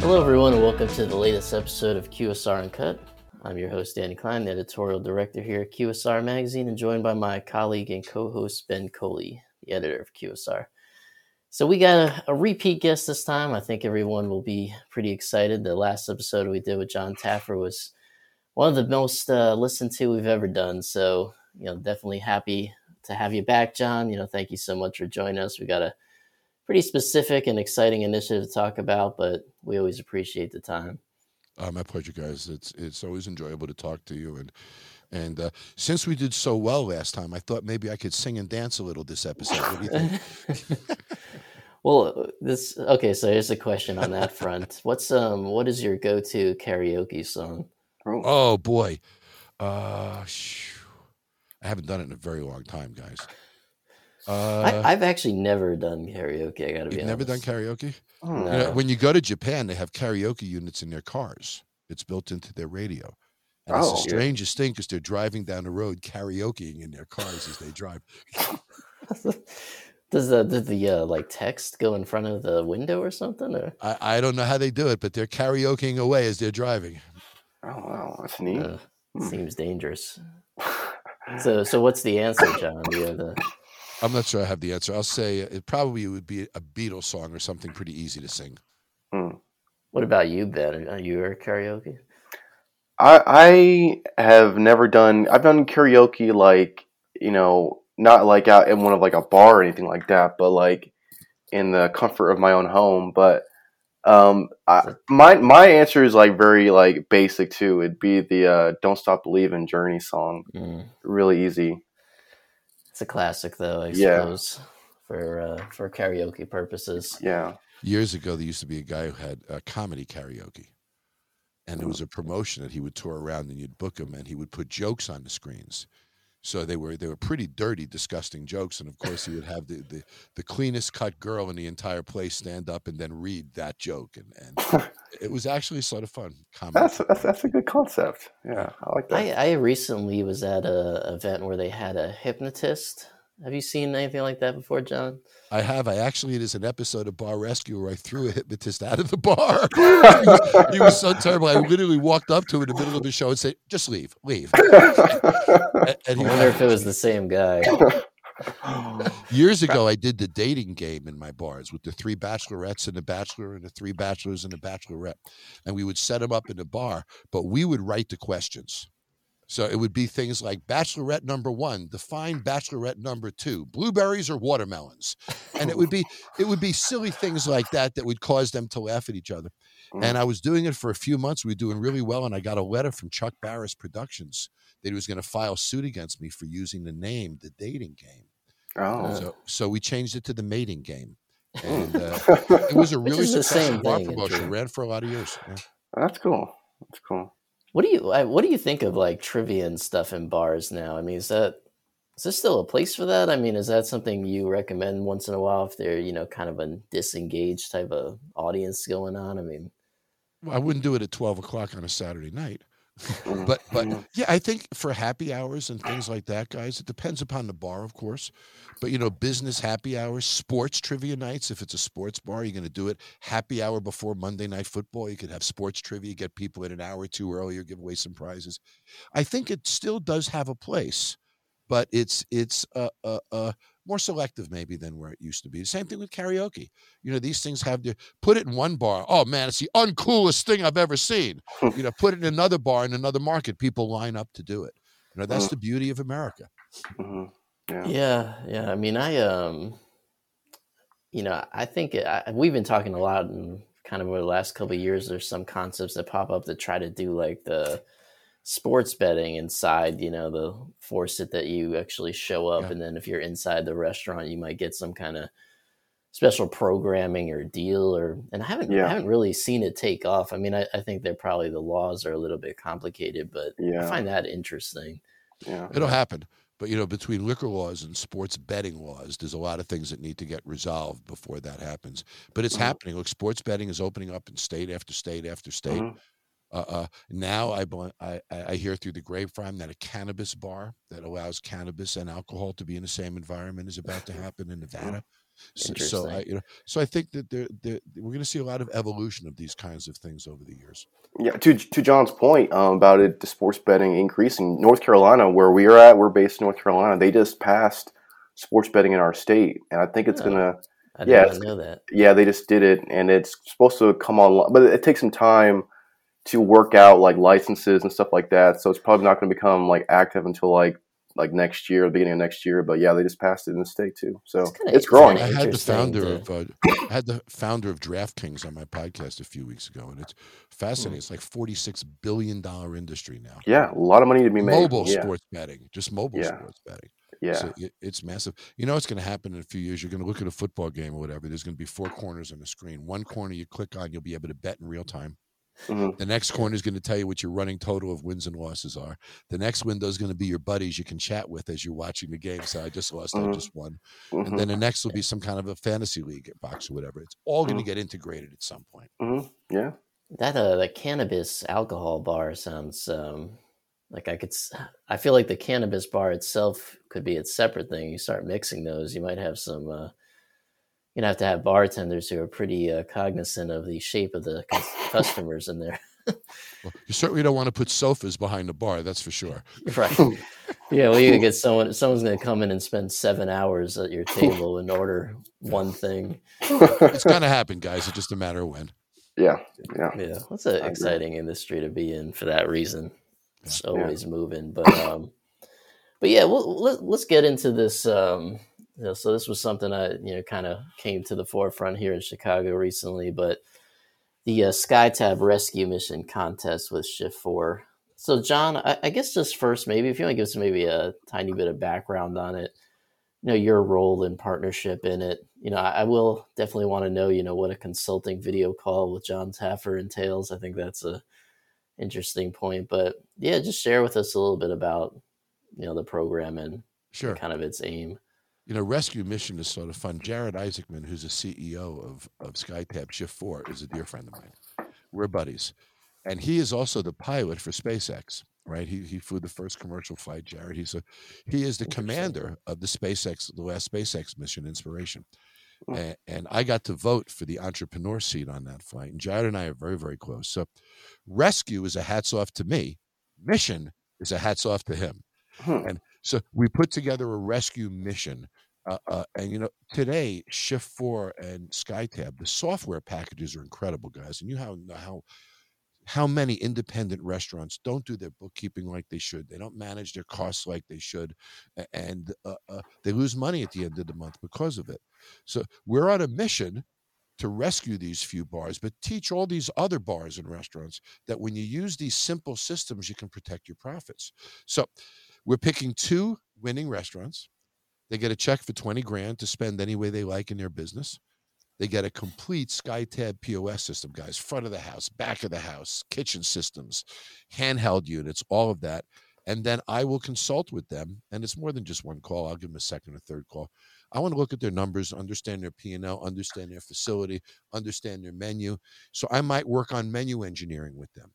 Hello, everyone, and welcome to the latest episode of QSR Uncut. I'm your host, Danny Klein, the editorial director here at QSR Magazine, and joined by my colleague and co host, Ben Coley, the editor of QSR. So, we got a, a, repeat guest this time. I think everyone will be pretty excited. The last episode we did with Jon Taffer was one of the most uh, listened to we've ever done. So, you know, definitely happy to have you back, Jon. You know, thank you so much for joining us. We got a pretty specific and exciting initiative to talk about, but we always appreciate the time. Uh, my pleasure, guys. It's it's always enjoyable to talk to you, and and uh, since we did so well last time, I thought maybe I could sing and dance a little this episode. What do you think? well, this okay. So here's a question on that front. What's um what is your go to karaoke song? Oh boy, uh, I haven't done it in a very long time, guys. Uh, I, have actually never done karaoke. I gotta be honest. Never done karaoke. Oh, no. you know, when you go to Japan, they have karaoke units in their cars. It's built into their radio. And oh, it's the strangest yeah. thing because they're driving down the road karaokeing in their cars as they drive. does the does the uh, like text go in front of the window or something? Or? I, I don't know how they do it, but they're karaokeing away as they're driving. Oh wow, that's neat. Uh, hmm. Seems dangerous. so so what's the answer, Jon? Do you have the I'm not sure I have the answer. I'll say it probably would be a Beatles song or something pretty easy to sing. Hmm. What about you, Ben? Are you a karaoke? I I have never done. I've done karaoke like you know, not like out in one of like a bar or anything like that, but like in the comfort of my own home. But um, I, my my answer is like very like basic too. It'd be the uh, "Don't Stop Believing" Journey song. Mm. Really easy. It's a classic, though. I yeah. suppose for uh, for karaoke purposes. Yeah. Years ago, there used to be a guy who had a comedy karaoke, and it was a promotion that he would tour around, and you'd book him, and he would put jokes on the screens. So they were they were pretty dirty, disgusting jokes, and of course he would have the, the, the cleanest cut girl in the entire place stand up and then read that joke, and, and it was actually sort of fun. That's, that's that's a good concept. Yeah, I like that. I, I recently was at a event where they had a hypnotist have you seen anything like that before, Jon? I have. I actually, it is an episode of Bar Rescue where I threw a hypnotist out of the bar. he was so terrible. I literally walked up to him in the middle of the show and said, "Just leave, leave." and, and I wonder if it was the same guy. Years ago, I did the dating game in my bars with the three bachelorettes and the bachelor and the three bachelors and the bachelorette, and we would set them up in the bar, but we would write the questions. So it would be things like bachelorette number one, define bachelorette number two, blueberries or watermelons. And it would be it would be silly things like that that would cause them to laugh at each other. Mm. And I was doing it for a few months. We were doing really well. And I got a letter from Chuck Barris Productions that he was going to file suit against me for using the name, the dating game. Oh. So, so we changed it to the mating game. And uh, it was a really successful bar promotion. It ran for a lot of years. Yeah. That's cool. That's cool. What do you what do you think of like trivia and stuff in bars now? I mean, is that is there still a place for that? I mean, is that something you recommend once in a while if they're you know kind of a disengaged type of audience going on? I mean, well, I wouldn't do it at twelve o'clock on a Saturday night. Mm-hmm. but but mm-hmm. yeah, I think for happy hours and things like that, guys, it depends upon the bar, of course. But you know, business happy hours, sports trivia nights. If it's a sports bar, you're going to do it happy hour before Monday night football. You could have sports trivia, get people in an hour or two earlier, give away some prizes. I think it still does have a place, but it's it's a, a, a more selective maybe than where it used to be. The same thing with karaoke. You know, these things have to put it in one bar. Oh man, it's the uncoolest thing I've ever seen. you know, put it in another bar in another market. People line up to do it. You know, that's mm-hmm. the beauty of America. Mm-hmm. Yeah. yeah, yeah. I mean, I um, you know, I think I, we've been talking a lot in kind of over the last couple years. There's some concepts that pop up that try to do like the sports betting inside, you know, the force it that you actually show up, yeah. and then if you're inside the restaurant, you might get some kind of special programming or deal or and I haven't yeah. I haven't really seen it take off. I mean, I, I think they're probably the laws are a little bit complicated, but yeah. I find that interesting. Yeah. It'll happen. But you know, between liquor laws and sports betting laws, there's a lot of things that need to get resolved before that happens. But it's mm-hmm. happening. Look, sports betting is opening up in state after state after state. Mm-hmm. Uh, uh, now I, I I hear through the grapevine that a cannabis bar that allows cannabis and alcohol to be in the same environment is about to happen in Nevada. So, so I, you know, so I think that there, there, we're going to see a lot of evolution of these kinds of things over the years. Yeah, to to Jon's point um, about it, the sports betting increasing. North Carolina, where we are at, we're based in North Carolina. They just passed sports betting in our state, and I think it's oh, gonna. I yeah, know that. Yeah, they just did it, and it's supposed to come online, but it takes some time to work out like licenses and stuff like that. So it's probably not going to become like active until like like next year, the beginning of next year. But yeah, they just passed it in the state too, so it's, it's growing. I had the founder to... of uh, I had the founder of DraftKings on my podcast a few weeks ago, and it's fascinating. Mm. It's like forty six billion dollar industry now. Yeah, a lot of money to be made. Mobile yeah. sports betting, just mobile yeah. sports betting. Yeah, so it, it's massive. You know what's going to happen in a few years? You're going to look at a football game or whatever. There's going to be four corners on the screen. One corner you click on, you'll be able to bet in real time. Mm-hmm. The next corner is going to tell you what your running total of wins and losses are. The next window is going to be your buddies you can chat with as you're watching the game. So I just lost, mm-hmm. I just won. Mm-hmm. And then the next will be some kind of a fantasy league box or whatever. It's all going to mm-hmm. get integrated at some point. Mm-hmm. Yeah. That uh, the cannabis alcohol bar sounds um, like I could. I feel like the cannabis bar itself could be a separate thing. You start mixing those, you might have some. Uh, you have to have bartenders who are pretty uh, cognizant of the shape of the customers in there. well, you certainly don't want to put sofas behind the bar, that's for sure. Right. Yeah, well, you can get someone. Someone's going to come in and spend seven hours at your table and order one thing. It's going to happen, guys. It's just a matter of when. Yeah, yeah, yeah. That's an exciting industry to be in for that reason. It's yeah. always yeah. moving, but um, but yeah, well, let, us get into this um you know, so this was something I, you know, kind of came to the forefront here in Chicago recently. But the uh, SkyTab rescue mission contest with Shift4. So, Jon, I, I, guess just first, maybe if you want to give us maybe a tiny bit of background on it, you know, your role and partnership in it. You know, I, I will definitely want to know, you know, what a consulting video call with Jon Taffer entails. I think that's a interesting point. But yeah, just share with us a little bit about, you know, the program and sure. kind of its aim you know, rescue mission is sort of fun. Jared Isaacman, who's the CEO of, of SkyTab Shift4, is a dear friend of mine. We're buddies. And he is also the pilot for SpaceX, right? He, he flew the first commercial flight, Jared. He's a, he is the commander of the SpaceX, the last SpaceX mission, Inspiration. And, and I got to vote for the entrepreneur seat on that flight. And Jared and I are very, very close. So rescue is a hats off to me. Mission is a hats off to him. Hmm. And so we put together a rescue mission. Uh, uh, and you know, today Shift4 and SkyTab, the software packages are incredible, guys. And you know how how many independent restaurants don't do their bookkeeping like they should. They don't manage their costs like they should, and uh, uh, they lose money at the end of the month because of it. So we're on a mission to rescue these few bars, but teach all these other bars and restaurants that when you use these simple systems, you can protect your profits. So we're picking two winning restaurants. They get a check for 20 grand to spend any way they like in their business. They get a complete SkyTab POS system, guys, front of the house, back of the house, kitchen systems, handheld units, all of that. And then I will consult with them. And it's more than just one call. I'll give them a second or third call. I want to look at their numbers, understand their P&L, understand their facility, understand their menu. So I might work on menu engineering with them.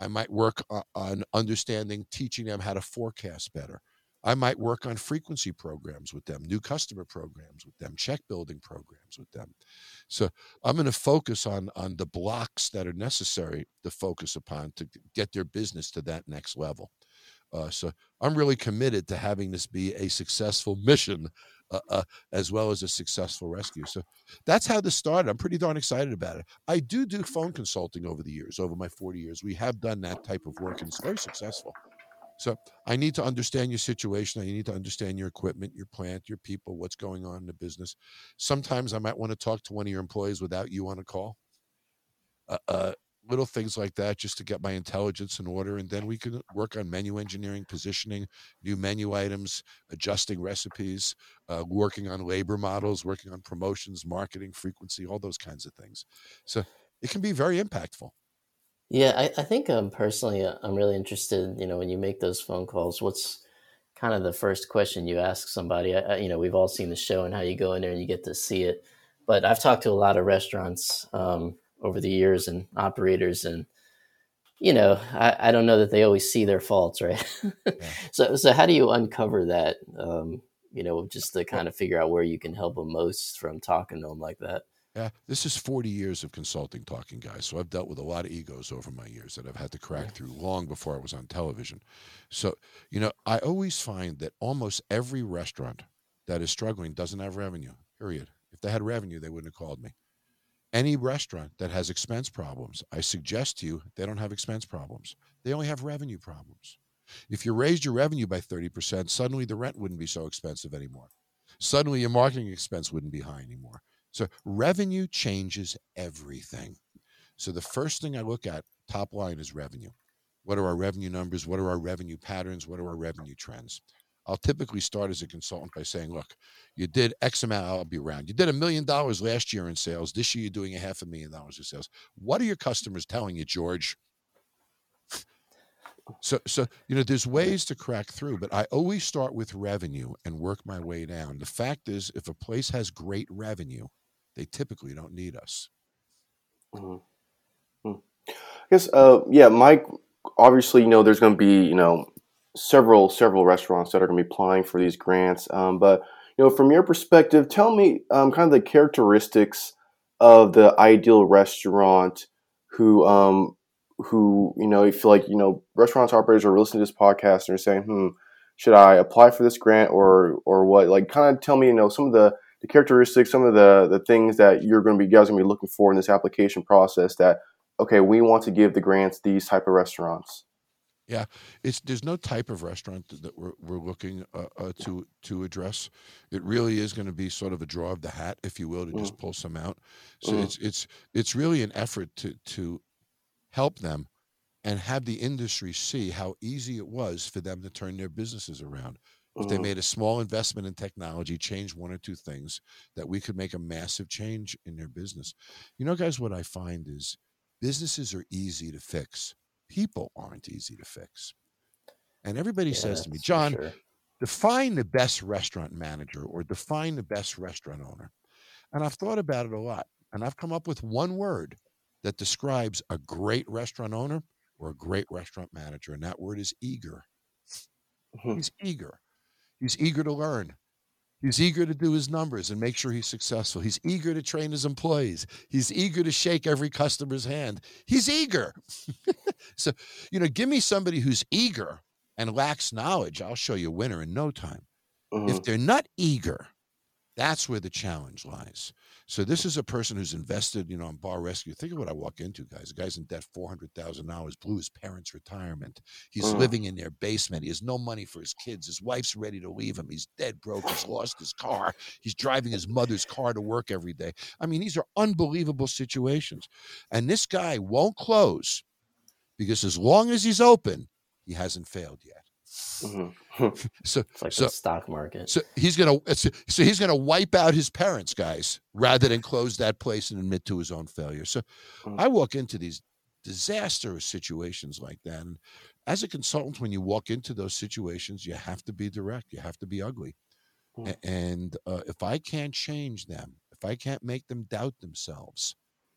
I might work on understanding, teaching them how to forecast better. I might work on frequency programs with them, new customer programs with them, check building programs with them. So I'm going to focus on on the blocks that are necessary to focus upon to get their business to that next level. Uh, so I'm really committed to having this be a successful mission uh, uh, as well as a successful rescue. So that's how this started. I'm pretty darn excited about it. I do do phone consulting over the years, over my 40 years. We have done that type of work and it's very successful. So I need to understand your situation. I need to understand your equipment, your plant, your people, what's going on in the business. Sometimes I might want to talk to one of your employees without you on a call. Uh, uh, little things like that just to get my intelligence in order and then we can work on menu engineering positioning new menu items adjusting recipes uh, working on labor models working on promotions marketing frequency all those kinds of things so it can be very impactful yeah i, I think um, personally uh, i'm really interested you know when you make those phone calls what's kind of the first question you ask somebody I, you know we've all seen the show and how you go in there and you get to see it but i've talked to a lot of restaurants um, over the years and operators and you know I, I don't know that they always see their faults right yeah. so so how do you uncover that um, you know, just to kind of figure out where you can help them most from talking to them like that. Yeah, this is 40 years of consulting talking, guys. So I've dealt with a lot of egos over my years that I've had to crack yeah. through long before I was on television. So, you know, I always find that almost every restaurant that is struggling doesn't have revenue, period. If they had revenue, they wouldn't have called me. Any restaurant that has expense problems, I suggest to you they don't have expense problems. They only have revenue problems. If you raised your revenue by 30%, suddenly the rent wouldn't be so expensive anymore. Suddenly your marketing expense wouldn't be high anymore. So revenue changes everything. So the first thing I look at, top line, is revenue. What are our revenue numbers? What are our revenue patterns? What are our revenue trends? I'll typically start as a consultant by saying, look, you did X amount, I'll be around. You did a million dollars last year in sales. This year you're doing a half a million dollars in sales. What are your customers telling you, George? So, so you know, there's ways to crack through, but I always start with revenue and work my way down. The fact is, if a place has great revenue, they typically don't need us. Mm-hmm. Hmm. I guess, uh, yeah, Mike. Obviously, you know, there's going to be, you know, several several restaurants that are going to be applying for these grants. Um, but you know, from your perspective, tell me um, kind of the characteristics of the ideal restaurant who um, who you know if like you know restaurants operators are listening to this podcast and are saying, hmm, should I apply for this grant or or what? Like, kind of tell me, you know, some of the the characteristics, some of the the things that you're going to be guys going to be looking for in this application process. That okay, we want to give the grants these type of restaurants. Yeah, it's there's no type of restaurant that we're we're looking uh, uh, to to address. It really is going to be sort of a draw of the hat, if you will, to mm. just pull some out. So mm. it's it's it's really an effort to to help them and have the industry see how easy it was for them to turn their businesses around. If they mm-hmm. made a small investment in technology, change one or two things, that we could make a massive change in their business. You know, guys, what I find is businesses are easy to fix. People aren't easy to fix. And everybody yeah, says to me, Jon, sure. define the best restaurant manager or define the best restaurant owner. And I've thought about it a lot. And I've come up with one word that describes a great restaurant owner or a great restaurant manager. And that word is eager. Mm-hmm. He's eager. He's eager to learn. He's eager to do his numbers and make sure he's successful. He's eager to train his employees. He's eager to shake every customer's hand. He's eager. so, you know, give me somebody who's eager and lacks knowledge. I'll show you a winner in no time. Mm-hmm. If they're not eager, that's where the challenge lies. So this is a person who's invested, you know, in bar rescue. Think of what I walk into, guys. The guy's in debt four hundred thousand dollars, blew his parents' retirement. He's mm. living in their basement. He has no money for his kids. His wife's ready to leave him. He's dead broke. He's lost his car. He's driving his mother's car to work every day. I mean, these are unbelievable situations. And this guy won't close because as long as he's open, he hasn't failed yet. Mm-hmm. so it's like so, the stock market. So he's gonna so he's gonna wipe out his parents, guys, rather than close that place and admit to his own failure. So mm-hmm. I walk into these disastrous situations like that, and as a consultant, when you walk into those situations, you have to be direct. You have to be ugly. Mm-hmm. And uh, if I can't change them, if I can't make them doubt themselves,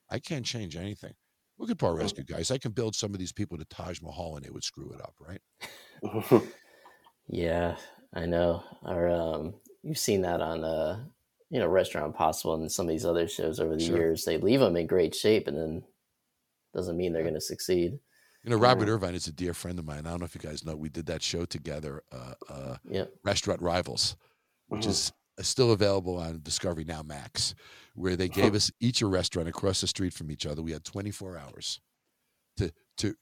I can't change anything. Look at mm. Rescue, guys. I can build some of these people to Taj Mahal and they would screw it up, right? yeah, I know. Or um, you've seen that on uh, you know, Restaurant Impossible and some of these other shows over the sure. years. They leave them in great shape and then doesn't mean they're going to succeed. You know, Robert Irvine is a dear friend of mine. I don't know if you guys know. We did that show together, uh, uh, yep. Restaurant Rivals, which mm-hmm. is still available on Discovery Now Max where they gave us each a restaurant across the street from each other. We had 24 hours to to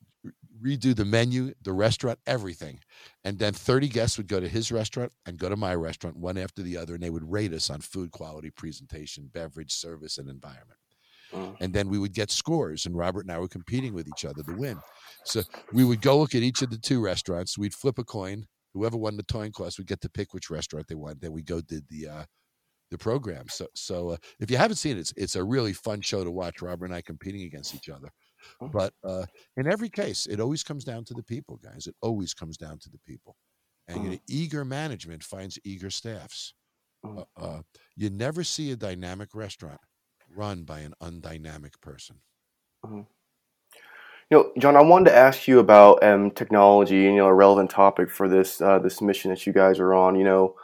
redo the menu, the restaurant, everything. And then 30 guests would go to his restaurant and go to my restaurant, one after the other, and they would rate us on food quality, presentation, beverage, service, and environment. Mm. And then we would get scores, and Robert and I were competing with each other to win. So we would go look at each of the two restaurants. We'd flip a coin. Whoever won the coin toss would get to pick which restaurant they wanted. Then we go did the uh, the program. So, so uh, if you haven't seen it, it's, it's a really fun show to watch. Robert and I competing against each other. But uh, in every case, it always comes down to the people, guys. It always comes down to the people. And you know, eager management finds eager staffs. Uh, uh, you never see a dynamic restaurant run by an undynamic person. Mm-hmm. You know, Jon, I wanted to ask you about um, technology. You know, a relevant topic for this uh, this mission that you guys are on. You know,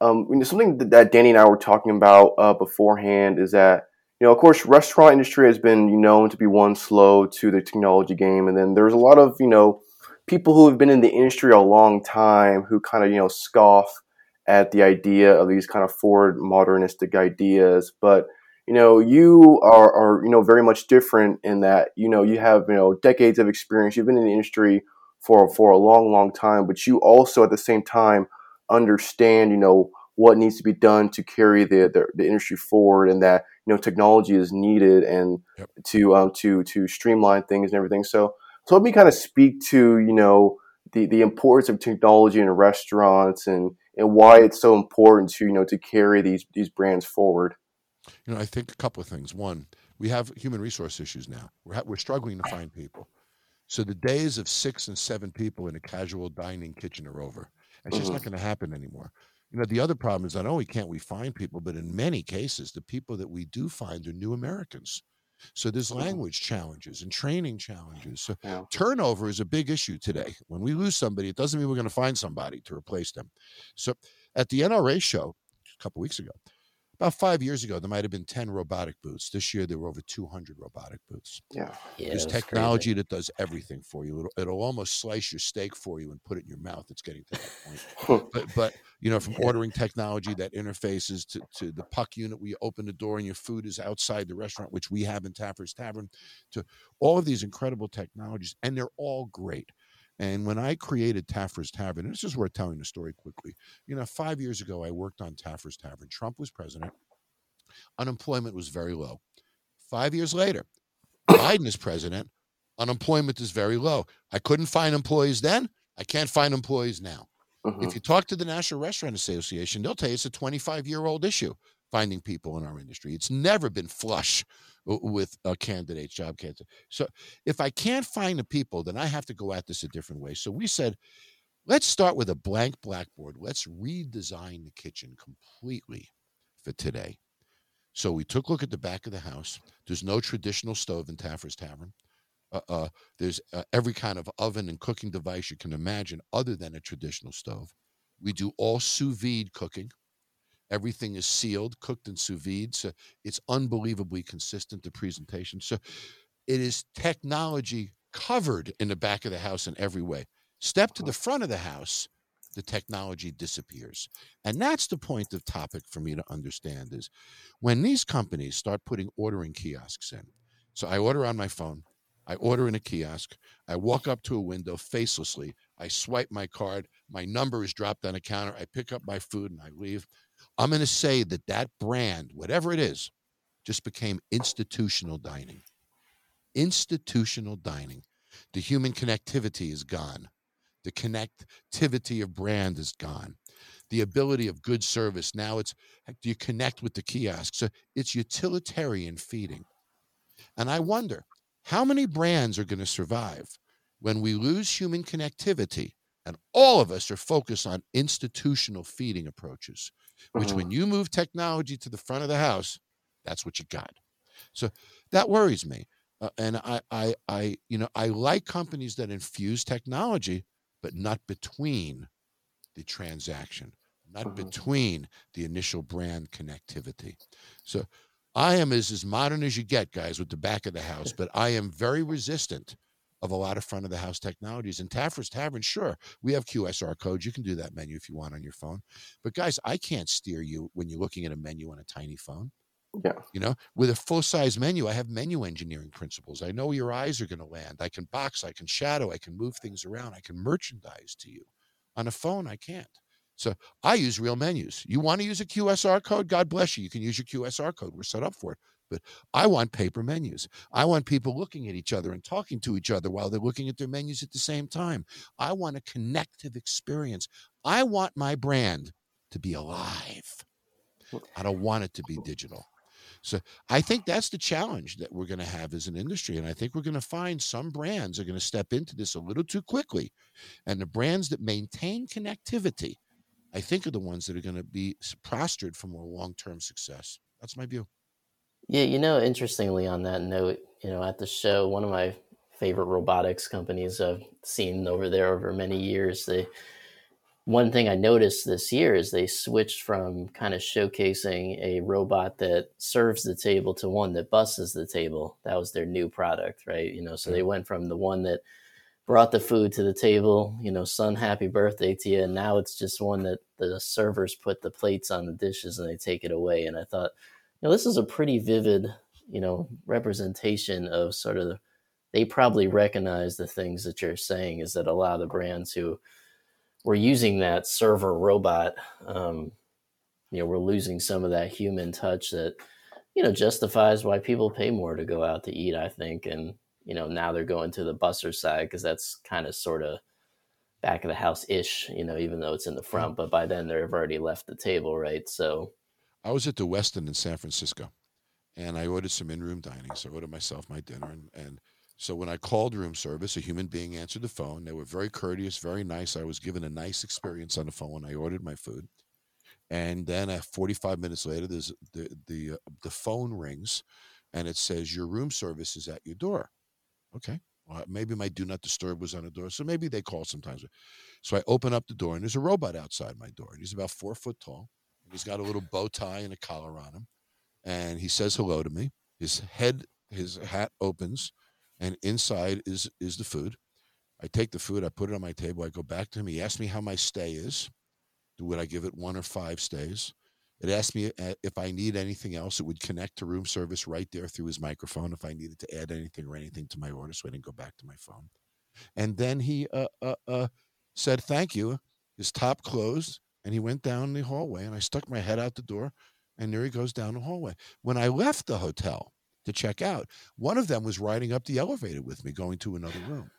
um, you know, something that Danny and I were talking about uh, beforehand is that you know, of course, restaurant industry has been known to be one slow to the technology game, and then there's a lot of you know people who have been in the industry a long time who kind of you know scoff at the idea of these kind of forward modernistic ideas, but you know you are, are you know very much different in that you know you have you know decades of experience. You've been in the industry for for a long long time but you also at the same time understand you know what needs to be done to carry the, the, the industry forward and that you know technology is needed and yep. to um to to streamline things and everything. So so let me kind of speak to you know the the importance of technology in restaurants and and why it's so important to you know to carry these these brands forward. You know i think a couple of things. One we have human resource issues now. We're, ha- we're struggling to find people. So the days of six and seven people in a casual dining kitchen are over. It's mm-hmm. just not going to happen anymore you know, the other problem is not only can't we find people, but in many cases, the people that we do find are new Americans. So there's mm-hmm. language challenges and training challenges. So yeah. turnover is a big issue today. When we lose somebody, it doesn't mean we're going to find somebody to replace them. So at the NRA show a couple weeks ago, about five years ago, there might have been 10 robotic booths. This year, there were over 200 robotic booths. Yeah. yeah There's technology crazy. that does everything for you. It'll, it'll, almost slice your steak for you and put it in your mouth. It's getting to that point. but, but, you know, from ordering technology that interfaces to, to the puck unit where you open the door and your food is outside the restaurant, which we have in Taffer's Tavern, to all of these incredible technologies. And they're all great. And when I created Taffer's Tavern, and this is worth telling the story quickly. You know, five years ago, I worked on Taffer's Tavern. Trump was president. Unemployment was very low. Five years later, Biden is president. Unemployment is very low. I couldn't find employees then. I can't find employees now. Mm-hmm. If you talk to the National Restaurant Association, they'll tell you it's a 25 year old issue finding people in our industry. It's never been flush with a candidate, job candidate. So if I can't find the people, then I have to go at this a different way. So we said, let's start with a blank blackboard. Let's redesign the kitchen completely for today. So we took a look at the back of the house. There's no traditional stove in Taffer's Tavern. Uh, uh, there's uh, every kind of oven and cooking device you can imagine other than a traditional stove. We do all sous vide cooking. Everything is sealed, cooked in sous vide. So it's unbelievably consistent, the presentation. So it is technology covered in the back of the house in every way. Step to the front of the house, the technology disappears. And that's the point of topic for me to understand is when these companies start putting ordering kiosks in. So I order on my phone, I order in a kiosk, I walk up to a window facelessly, I swipe my card, my number is dropped on a counter, I pick up my food and I leave. I'm going to say that that brand, whatever it is, just became institutional dining. Institutional dining. The human connectivity is gone. The connectivity of brand is gone. The ability of good service. Now it's do you connect with the kiosk? So it's utilitarian feeding. And I wonder how many brands are going to survive when we lose human connectivity and all of us are focused on institutional feeding approaches which uh-huh. when you move technology to the front of the house, that's what you got. So that worries me. Uh, and I, I, I, you know, I like companies that infuse technology, but not between the transaction, not uh-huh. between the initial brand connectivity. So I am as, as modern as you get, guys, with the back of the house, but I am very resistant of a lot of front of the house technologies. And Taffer's Tavern, sure, we have QSR codes. You can do that menu if you want on your phone. But guys, I can't steer you when you're looking at a menu on a tiny phone. Yeah. You know, with a full size menu, I have menu engineering principles. I know your eyes are going to land. I can box, I can shadow, I can move things around, I can merchandise to you. On a phone, I can't. So I use real menus. You want to use a QSR code? God bless you. You can use your QSR code. We're set up for it. But I want paper menus. I want people looking at each other and talking to each other while they're looking at their menus at the same time. I want a connective experience. I want my brand to be alive. I don't want it to be digital. So I think that's the challenge that we're going to have as an industry. And I think we're going to find some brands are going to step into this a little too quickly. And the brands that maintain connectivity, I think, are the ones that are going to be prostrate for more long term success. That's my view. Yeah, you know, interestingly on that note, you know, at the show, one of my favorite robotics companies I've seen over there over many years, they one thing I noticed this year is they switched from kind of showcasing a robot that serves the table to one that busses the table. That was their new product, right? You know, so they went from the one that brought the food to the table, you know, son, happy birthday to you. And now it's just one that the servers put the plates on the dishes and they take it away. And I thought, you know, this is a pretty vivid, you know, representation of sort of, they probably recognize the things that you're saying is that a lot of the brands who, we're using that server robot. Um, you know, we're losing some of that human touch that you know justifies why people pay more to go out to eat. I think, and you know now they're going to the buster side because that's kind of sort of back of the house ish. You know, even though it's in the front, but by then they've already left the table, right? So, I was at the Westin in San Francisco, and I ordered some in-room dining. So I ordered myself my dinner, and, and so when I called room service, a human being answered the phone. They were very courteous, very nice. I was given a nice experience on the phone when I ordered my food. And then at 45 minutes later, there's the the uh, the phone rings, and it says your room service is at your door. Okay, well, maybe my do not disturb was on the door, so maybe they call sometimes. So I open up the door, and there's a robot outside my door, and he's about four foot tall, he's got a little bow tie and a collar on him, and he says hello to me. His head, his hat opens, and inside is is the food. I take the food, I put it on my table, I go back to him. He asks me how my stay is. Would I give it one or five stays? It asked me uh, if I need anything else. It would connect to room service right there through his microphone if I needed to add anything or anything to my order, so I didn't go back to my phone. And then he uh, uh, uh, said thank you. His top closed, and he went down the hallway. And I stuck my head out the door, and there he goes down the hallway. When I left the hotel, to check out. One of them was riding up the elevator with me, going to another room.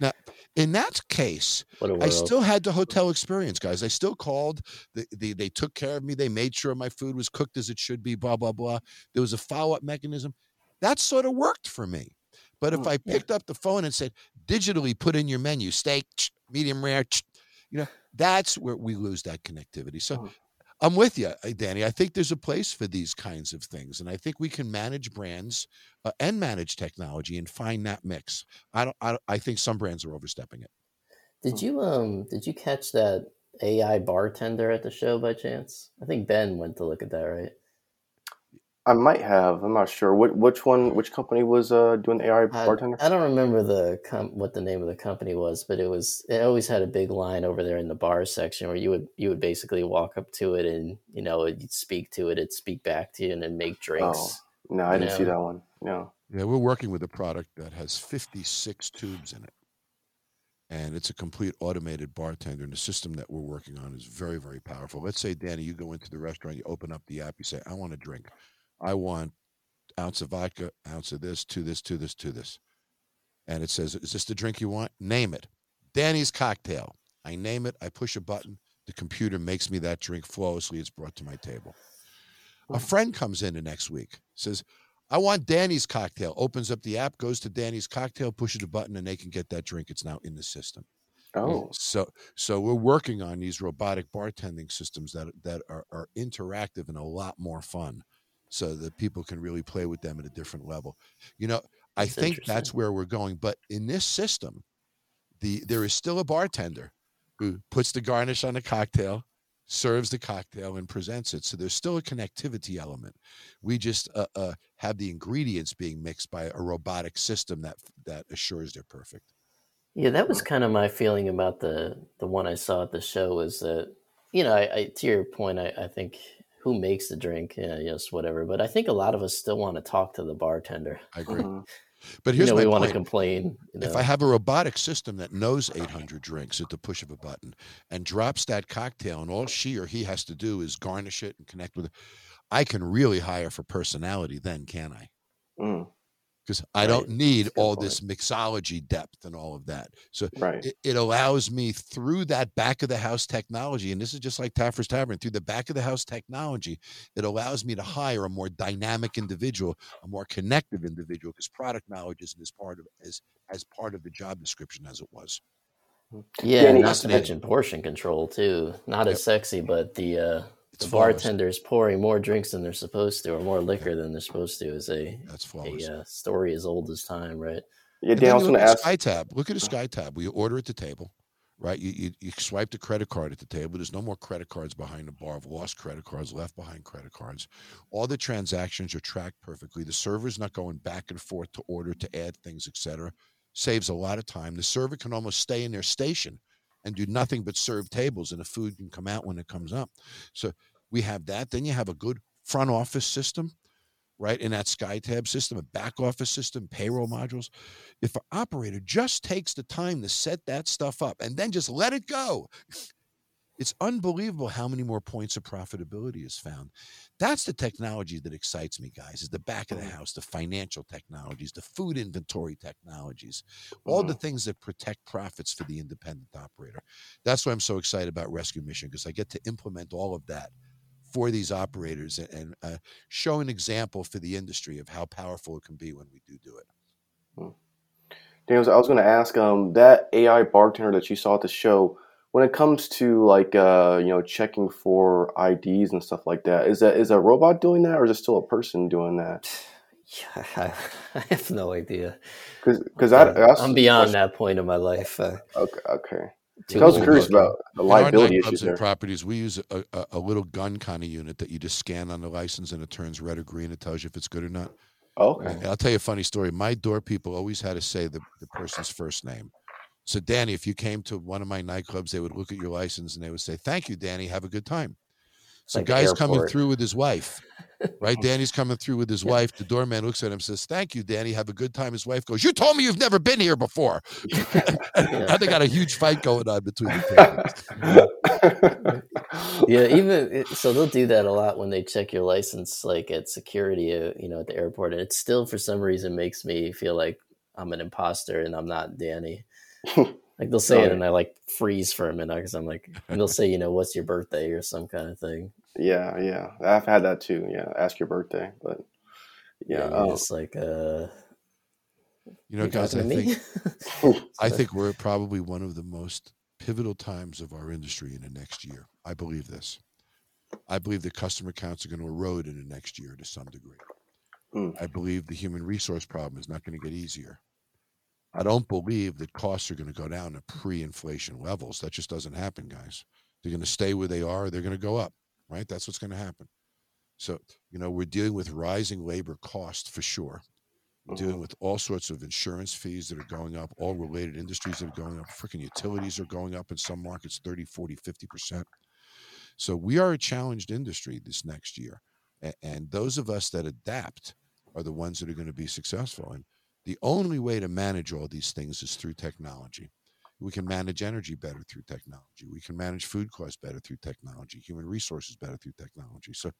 Now, in that case, I still had the hotel experience, guys. I still called. The, the, they took care of me. They made sure my food was cooked as it should be, blah, blah, blah. There was a follow up mechanism. That sort of worked for me. But if I picked up the phone and said, digitally put in your menu, steak, medium rare, you know, that's where we lose that connectivity. So I'm with you, uh, Danny. I think there's a place for these kinds of things, and I think we can manage brands uh, and manage technology and find that mix. I don't. I, I think some brands are overstepping it. Did you um? Did you catch that AI bartender at the show by chance? I think Ben went to look at that, right? I might have. I'm not sure. What which one? Which company was uh, doing the AI bartender? I, I don't remember the com- what the name of the company was, but it was. It always had a big line over there in the bar section where you would you would basically walk up to it and you know you'd speak to it, it'd speak back to you, and then make drinks. Oh no, I didn't know? see that one. No. Yeah, we're working with a product that has 56 tubes in it, and it's a complete automated bartender. And the system that we're working on is very very powerful. Let's say, Danny, you go into the restaurant, you open up the app, you say, "I want a drink." I want ounce of vodka, ounce of this, to this, to this, to this. And it says, Is this the drink you want? Name it. Danny's cocktail. I name it, I push a button, the computer makes me that drink flawlessly. It's brought to my table. A friend comes in the next week, says, I want Danny's cocktail. Opens up the app, goes to Danny's cocktail, pushes a button, and they can get that drink. It's now in the system. Oh, so so we're working on these robotic bartending systems that that are, are interactive and a lot more fun so that people can really play with them at a different level. You know, I that's think that's where we're going. But in this system, the there is still a bartender who puts the garnish on the cocktail, serves the cocktail, and presents it. So there's still a connectivity element. We just uh, uh, have the ingredients being mixed by a robotic system that that assures they're perfect. Yeah, that was kind of my feeling about the the one I saw at the show. Was that you know, I, I to your point, I, I think who makes the drink, yeah, yes, whatever. But I think a lot of us still want to talk to the bartender. I agree. Mm-hmm. But here's you know, my we point. want to complain. You know. If I have a robotic system that knows 800 drinks at the push of a button and drops that cocktail, and all she or he has to do is garnish it and connect with it, I can really hire for personality. Then, can I? Mm because I right. don't need all point. this mixology depth and all of that. So right. it, it, allows me through that back of the house technology, and this is just like Taffer's Tavern, through the back of the house technology, it allows me to hire a more dynamic individual, a more connective individual, because product knowledge isn't as part of as as part of the job description as it was. Hmm. Yeah, not to mention portion control too. Not yep. as sexy, but the uh it's the flawless. bartenders pouring more drinks than they're supposed to, or more liquor than they're supposed to, is a that's flawless. A uh, story as old as time, right? Yeah, Dan, I was going to ask. SkyTab. Look at a SkyTab. We order at the table, right? You, you, you swipe the credit card at the table. There's no more credit cards behind the bar of lost credit cards, left behind credit cards. All the transactions are tracked perfectly. The server's not going back and forth to order to add things, etc. Saves a lot of time. The server can almost stay in their station and do nothing but serve tables, and the food can come out when it comes up. So we have that. Then you have a good front office system right in that SkyTab system, a back office system, payroll modules. If an operator just takes the time to set that stuff up and then just let it go, it's unbelievable how many more points of profitability is found. That's the technology that excites me, guys, is the back of the Mm-hmm. house, the financial technologies, the food inventory technologies, all the Mhm. things that protect profits for the independent operator. That's why I'm so excited about Rescue Mission because I get to implement all of that for these operators and, and uh, show an example for the industry of how powerful it can be when we do do it. Daniels, I was going to ask, um, that AI bartender that you saw at the show, when it comes to like, uh, you know, checking for IDs and stuff like that, is that is a robot doing that, or is it still a person doing that? Yeah, I, I have no idea. Because I, I also- I'm beyond that point in my life. Uh, Okay, okay. too I was curious ago. about the liability nightclubs issues and there. properties, we use a, a, a little gun kind of unit that you just scan on the license and it turns red or green. It tells you if it's good or not. Okay. And I'll tell you a funny story. My door people always had to say the, the person's first name. So, Danny, if you came to one of my nightclubs, they would look at your license and they would say, Thank you, Danny. Have a good time. So, like guy's coming through with his wife, right? Danny's coming through with his wife. The doorman looks at him and says, Thank you, Danny. Have a good time. His wife goes, You told me you've never been here before. now they got a huge fight going on between the tables. yeah, even so, they'll do that a lot when they check your license, like at security, uh, you know, at the airport, and it still, for some reason, makes me feel like I'm an imposter and I'm not Danny. Like they'll say it, and I like freeze for a minute because I'm like, and they'll say, you know, what's your birthday or some kind of thing. yeah, yeah. I've had that too. Yeah. Ask your birthday, but yeah. you're um, just like, uh, You know, you guys, I talking to think I think we're probably one of the most pivotal times of our industry in the next year. I believe this. I believe the customer counts are going to erode in the next year to some degree. Hmm. I believe the human resource problem is not going to get easier. I don't believe that costs are going to go down to pre-inflation levels. That just doesn't happen, guys. They're going to stay where they are. They're going to go up, right? That's what's going to happen. So, you know, we're dealing with rising labor cost for sure dealing Mhm. with all sorts of insurance fees that are going up, all related industries that are going up. Freaking utilities are going up in some markets 30, 40, 50%. So we are a challenged industry this next year. And those of us that adapt are the ones that are going to be successful. And the only way to manage all these things is through technology. We can manage energy better through technology. We can manage food costs better through technology, human resources better through technology. So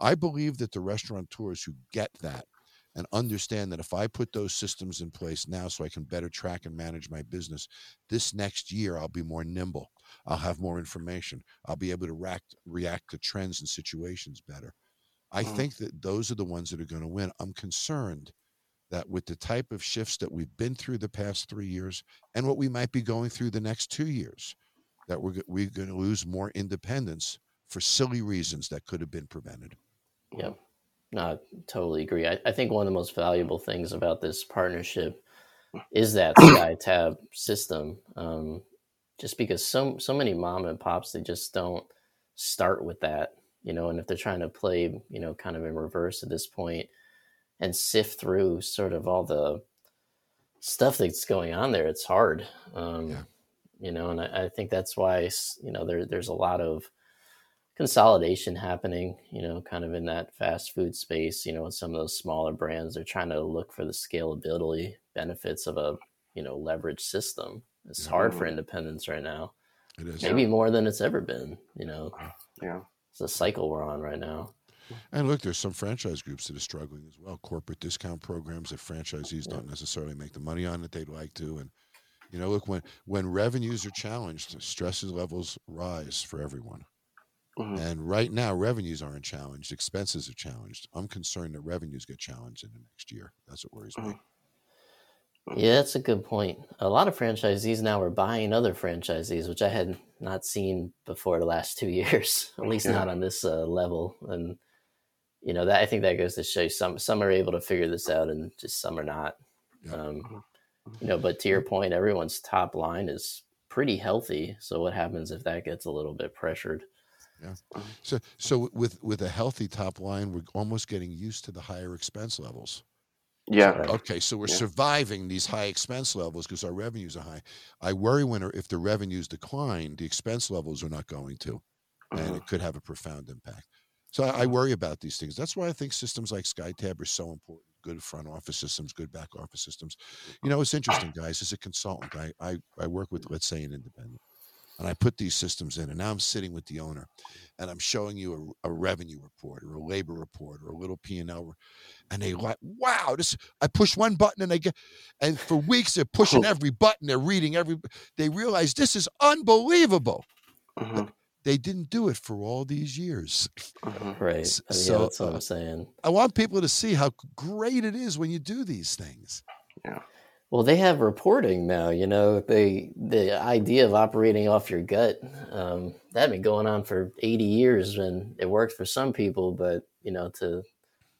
I believe that the restaurateurs who get that and understand that if I put those systems in place now so I can better track and manage my business, this next year I'll be more nimble. I'll have more information. I'll be able to react, react to trends and situations better. I Mm. think that those are the ones that are going to win. I'm concerned that with the type of shifts that we've been through the past three years and what we might be going through the next two years, that we're, we're going to lose more independents for silly reasons that could have been prevented. Yep. No, I totally agree. I, I think one of the most valuable things about this partnership is that SkyTab system. Um, just because so so many mom and pops they just don't start with that, you know, and if they're trying to play, you know, kind of in reverse at this point and sift through sort of all the stuff that's going on there, it's hard. Um, Yeah. You know, and I, I think that's why you know there there's a lot of consolidation happening, you know, kind of in that fast food space, you know, with some of those smaller brands, they're trying to look for the scalability benefits of a, you know, leverage system. It's Yeah. hard for independents right now, It is. maybe more than it's ever been, you know, Yeah. it's a cycle we're on right now. And look, there's some franchise groups that are struggling as well. Corporate discount programs that franchisees don't necessarily make the money on that they'd like to. And you know, look when when revenues are challenged, stress levels rise for everyone. Mhm. And right now, revenues aren't challenged; expenses are challenged. I'm concerned that revenues get challenged in the next year. That's what worries me. Yeah, that's a good point. A lot of franchisees now are buying other franchisees, which I had not seen before the last two years, at least Yeah. not on this uh, level. And you know that I think that goes to show some some are able to figure this out, and just some are not. Um, mm-hmm. you know, but to your point, everyone's top line is pretty healthy. So what happens if that gets a little bit pressured? Yeah. Mm-hmm. So so with with a healthy top line, we're almost getting used to the higher expense levels. Yeah. Okay, so we're Yeah. surviving these high expense levels because our revenues are high. I worry when if the revenues decline, the expense levels are not going to, and it mm-hmm. could have a profound impact. So I, I worry about these things. That's why I think systems like SkyTab are so important. Good front office systems, good back office systems. You know, it's interesting, guys. As a consultant, I I, I work with, let's say, an independent, and I put these systems in, and now I'm sitting with the owner, and I'm showing you a, a revenue report or a labor report or a little P and L, and they like, wow, this. I push one button and they get, and for weeks they're pushing every button, they're reading every. They realize this is unbelievable. Mhm. They didn't do it for all these years. Mhm. Right. S- I mean, so, yeah, that's what uh, I'm saying. I want people to see how great it is when you do these things. Yeah. Well, they have reporting now. You know, they the idea of operating off your gut um, that had been going on for 80 years, and it worked for some people. But you know, to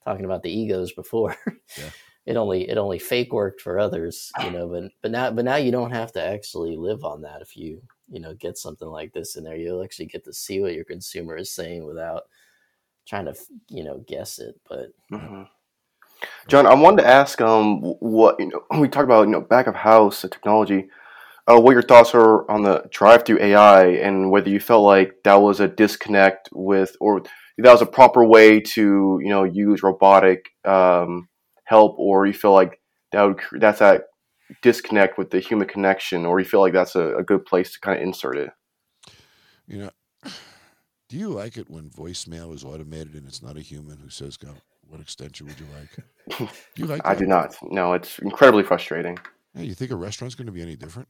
talking about the egos before, Yeah. it only it only fake worked for others. You know, but but now but now you don't have to actually live on that if you you know get something like this in there. You'll actually get to see what your consumer is saying without trying to you know guess it. But Mhm. Jon, I wanted to ask, um, what you know, we talked about, you know, back of house technology. Uh, what your thoughts are on the drive-through AI, and whether you felt like that was a disconnect with, or that was a proper way to, you know, use robotic um, help, or you feel like that would that's that disconnect with the human connection, or you feel like that's a, a good place to kind of insert it. You know, do you like it when voicemail is automated and it's not a human who says, "Go, what extension would you like?" Do you like I do not. No, it's incredibly frustrating. Yeah, you think a restaurant's going to be any different?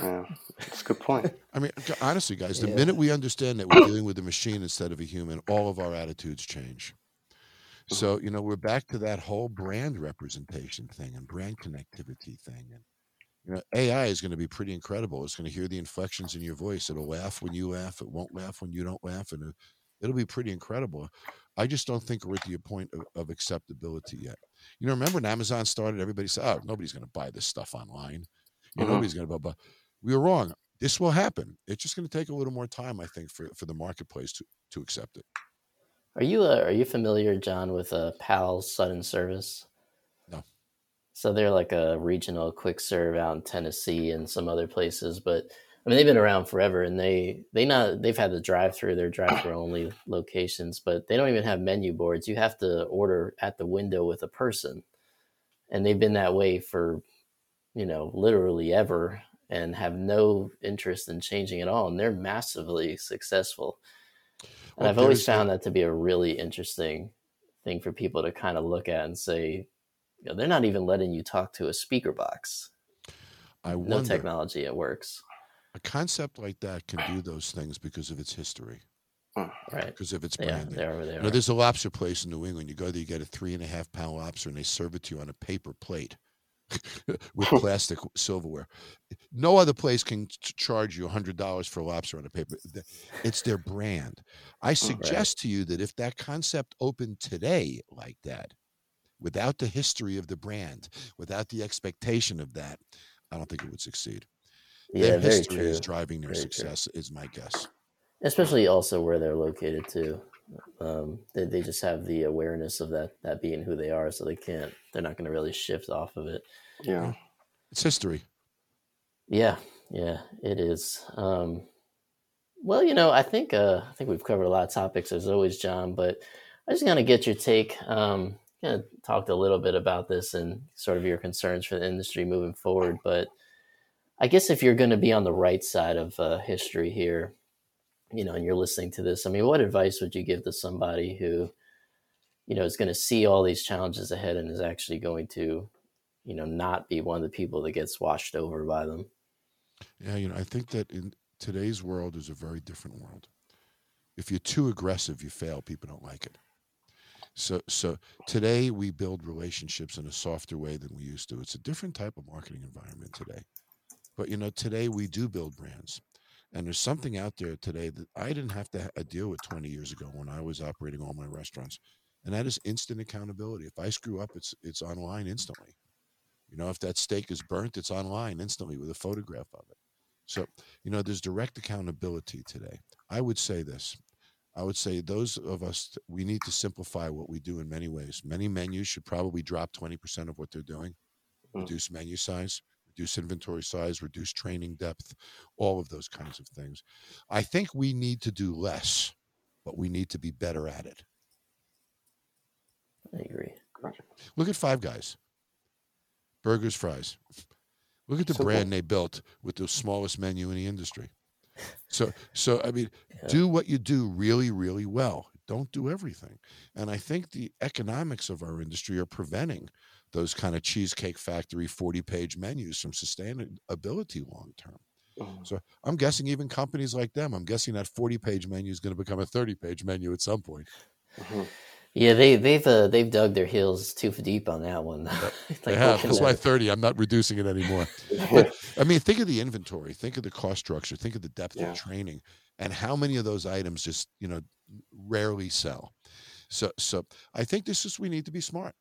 Yeah, that's a good point. I mean, honestly, guys, the Yeah. minute we understand that we're dealing with a machine instead of a human, all of our attitudes change. So, you know, we're back to that whole brand representation thing and brand connectivity thing. And, you know, AI is going to be pretty incredible. It's going to hear the inflections in your voice. It'll laugh when you laugh. It won't laugh when you don't laugh. And it- it'll be pretty incredible. I just don't think we're at the point of, of acceptability yet. You know, remember when Amazon started, everybody said, oh, nobody's going to buy this stuff online. You know, Mhm. nobody's going to buy. But we were wrong. This will happen. It's just going to take a little more time, I think, for, for the marketplace to, to accept it. Are you uh, are you familiar, Jon, with uh, Pal's Sudden Service? No. So they're like a regional quick serve out in Tennessee and some other places, but I mean they've been around forever, and they they not they've had the drive through, their drive through only locations, but they don't even have menu boards. You have to order at the window with a person, and they've been that way for you know literally ever, and have no interest in changing at all, and they're massively successful. And I've always found that to be a really interesting thing for people to kind of look at and say, you know, they're not even letting you talk to a speaker box. I wonder, No technology, it works. a concept like that can do those things because of its history, Right. because of its brand Yeah, they're over there. You know, there's a lobster place in New England. You go there, you get a three and a half pound lobster, and they serve it to you on a paper plate with plastic silverware. No other place can ch- charge you hundred dollars for a lobster on a paper. It's their brand. I suggest to you that if that concept opened today like that, without the history of the brand, without the expectation of that, I don't think it would succeed. yeah, their history true. is driving their Very true. success, is my guess. Especially also where they're located too. Um, they, they just have the awareness of that that being who they are, so they can't. They're not going to really shift off of it. Yeah. It's history. Yeah, yeah, it is. Um, well, you know, I think uh, I think we've covered a lot of topics as always, Jon. But I just want to get your take. Um, kind of talked a little bit about this and sort of your concerns for the industry moving forward. But I guess if you're going to be on the right side of uh, history here, you know, and you're listening to this, I mean, what advice would you give to somebody who, you know, is going to see all these challenges ahead and is actually going to, you know, not be one of the people that gets washed over by them? Yeah, you know, I think that in today's world is a very different world. If you're too aggressive, you fail. People don't like it. So, so today we build relationships in a softer way than we used to. It's a different type of marketing environment today. But you know, today we do build brands, and there's something out there today that I didn't have to deal with 20 years ago when I was operating all my restaurants, and that is instant accountability. If I screw up, it's it's online instantly. You know, if that steak is burnt, it's online instantly with a photograph of it. So, you know, there's direct accountability today. I would say this. I would say those of us, we need to simplify what we do in many ways. Many menus should probably drop 20% of what they're doing, Mm. reduce menu size, reduce inventory size, reduce training depth, all of those kinds of things. I think we need to do less, but we need to be better at it. I agree. Gotcha. Look at Five Guys. Burgers, fries. Look at the Simple. brand they built with the smallest menu in the industry. So, so I mean, Yeah. do what you do really, really well. Don't do everything. And I think the economics of our industry are preventing those kind of cheesecake factory 40 page menus from sustainability long term. Mhm. So I'm guessing even companies like them, I'm guessing that 40 page menu is going to become a 30 page menu at some point. Mhm. Yeah, they they've uh, they've dug their heels too deep on that one. Like, They have. That's why 30, I'm not reducing it anymore. But I mean, think of the inventory, think of the cost structure, think of the depth Yeah. of training, and how many of those items just you know rarely sell. So, so I think this is we need to be smart,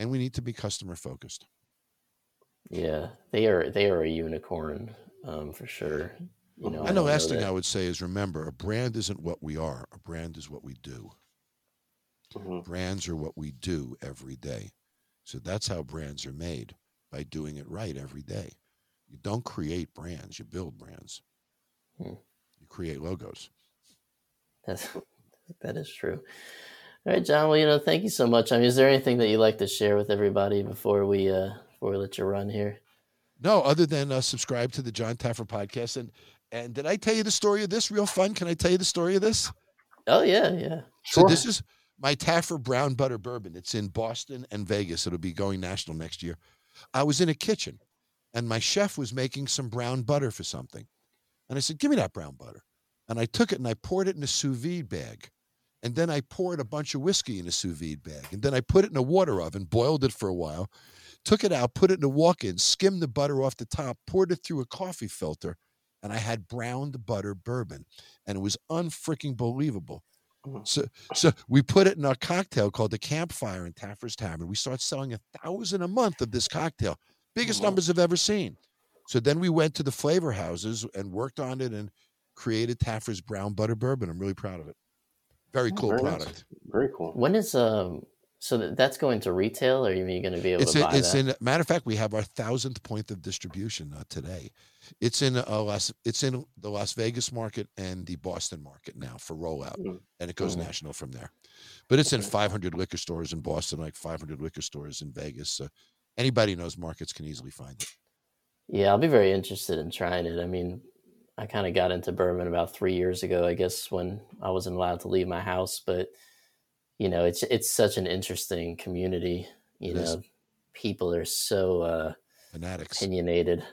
and we need to be customer focused. Yeah, they are they are a unicorn um, for sure. You know, and the I last know thing that- I would say is remember, a brand isn't what we are. A brand is what we do. Mhm. Brands are what we do every day. So that's how brands are made by doing it right every day. You don't create brands, you build brands. Hmm. You create logos. That's, that is true. All right, Jon. Well, you know, thank you so much. I mean, is there anything that you'd like to share with everybody before we uh before we let you run here? No, other than uh, subscribe to the Jon Taffer podcast. And and did I tell you the story of this? Real fun. Can I tell you the story of this? Oh yeah, yeah. So Sure. this is my Taffer brown butter bourbon. It's in Boston and Vegas. It'll be going national next year. I was in a kitchen and my chef was making some brown butter for something. And I said, Give me that brown butter. And I took it and I poured it in a sous vide bag. And then I poured a bunch of whiskey in a sous vide bag. And then I put it in a water oven, boiled it for a while, took it out, put it in a walk in, skimmed the butter off the top, poured it through a coffee filter, and I had browned butter bourbon. And it was unfreaking believable. Mhm. So, so we put it in our cocktail called the Campfire in Taffer's Tavern. We start selling a thousand a month of this cocktail, biggest numbers I've ever seen. So then we went to the flavor houses and worked on it and created Taffer's Brown Butter Bourbon. I'm really proud of it. Very cool very nice. product. Very cool. When is um so that's going to retail, or are you going to be able It's to in, buy it's that? in matter of fact, we have our thousandth point of distribution uh, today. It's in uh, Las, it's in the Las Vegas market and the Boston market now for rollout, Mhm. and it goes Mhm. national from there. But it's in 500 liquor stores in Boston, like 500 liquor stores in Vegas. So anybody knows markets can easily find it. Yeah, I'll be very interested in trying it. I mean, I kind of got into bourbon about three years ago, I guess, when I wasn't allowed to leave my house. But you know, it's it's such an interesting community. You It is. know, people are so uh, Fanatics. opinionated.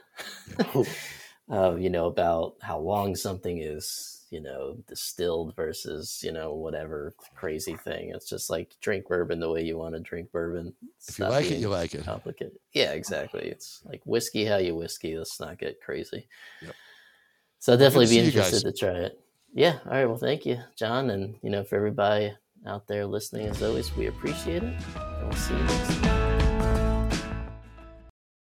uh, you know about how long something is. You know, distilled versus you know whatever crazy thing. It's just like drink bourbon the way you want to drink bourbon. It's If you like it, you like it. complicated. Yeah, exactly. It's like whiskey how you whiskey. Let's not get crazy. Yep. So I'll definitely be interested to try it. Yeah. All right. Well, thank you, Jon, and you know for everybody out there listening. As always, we appreciate it, and we'll see you next time.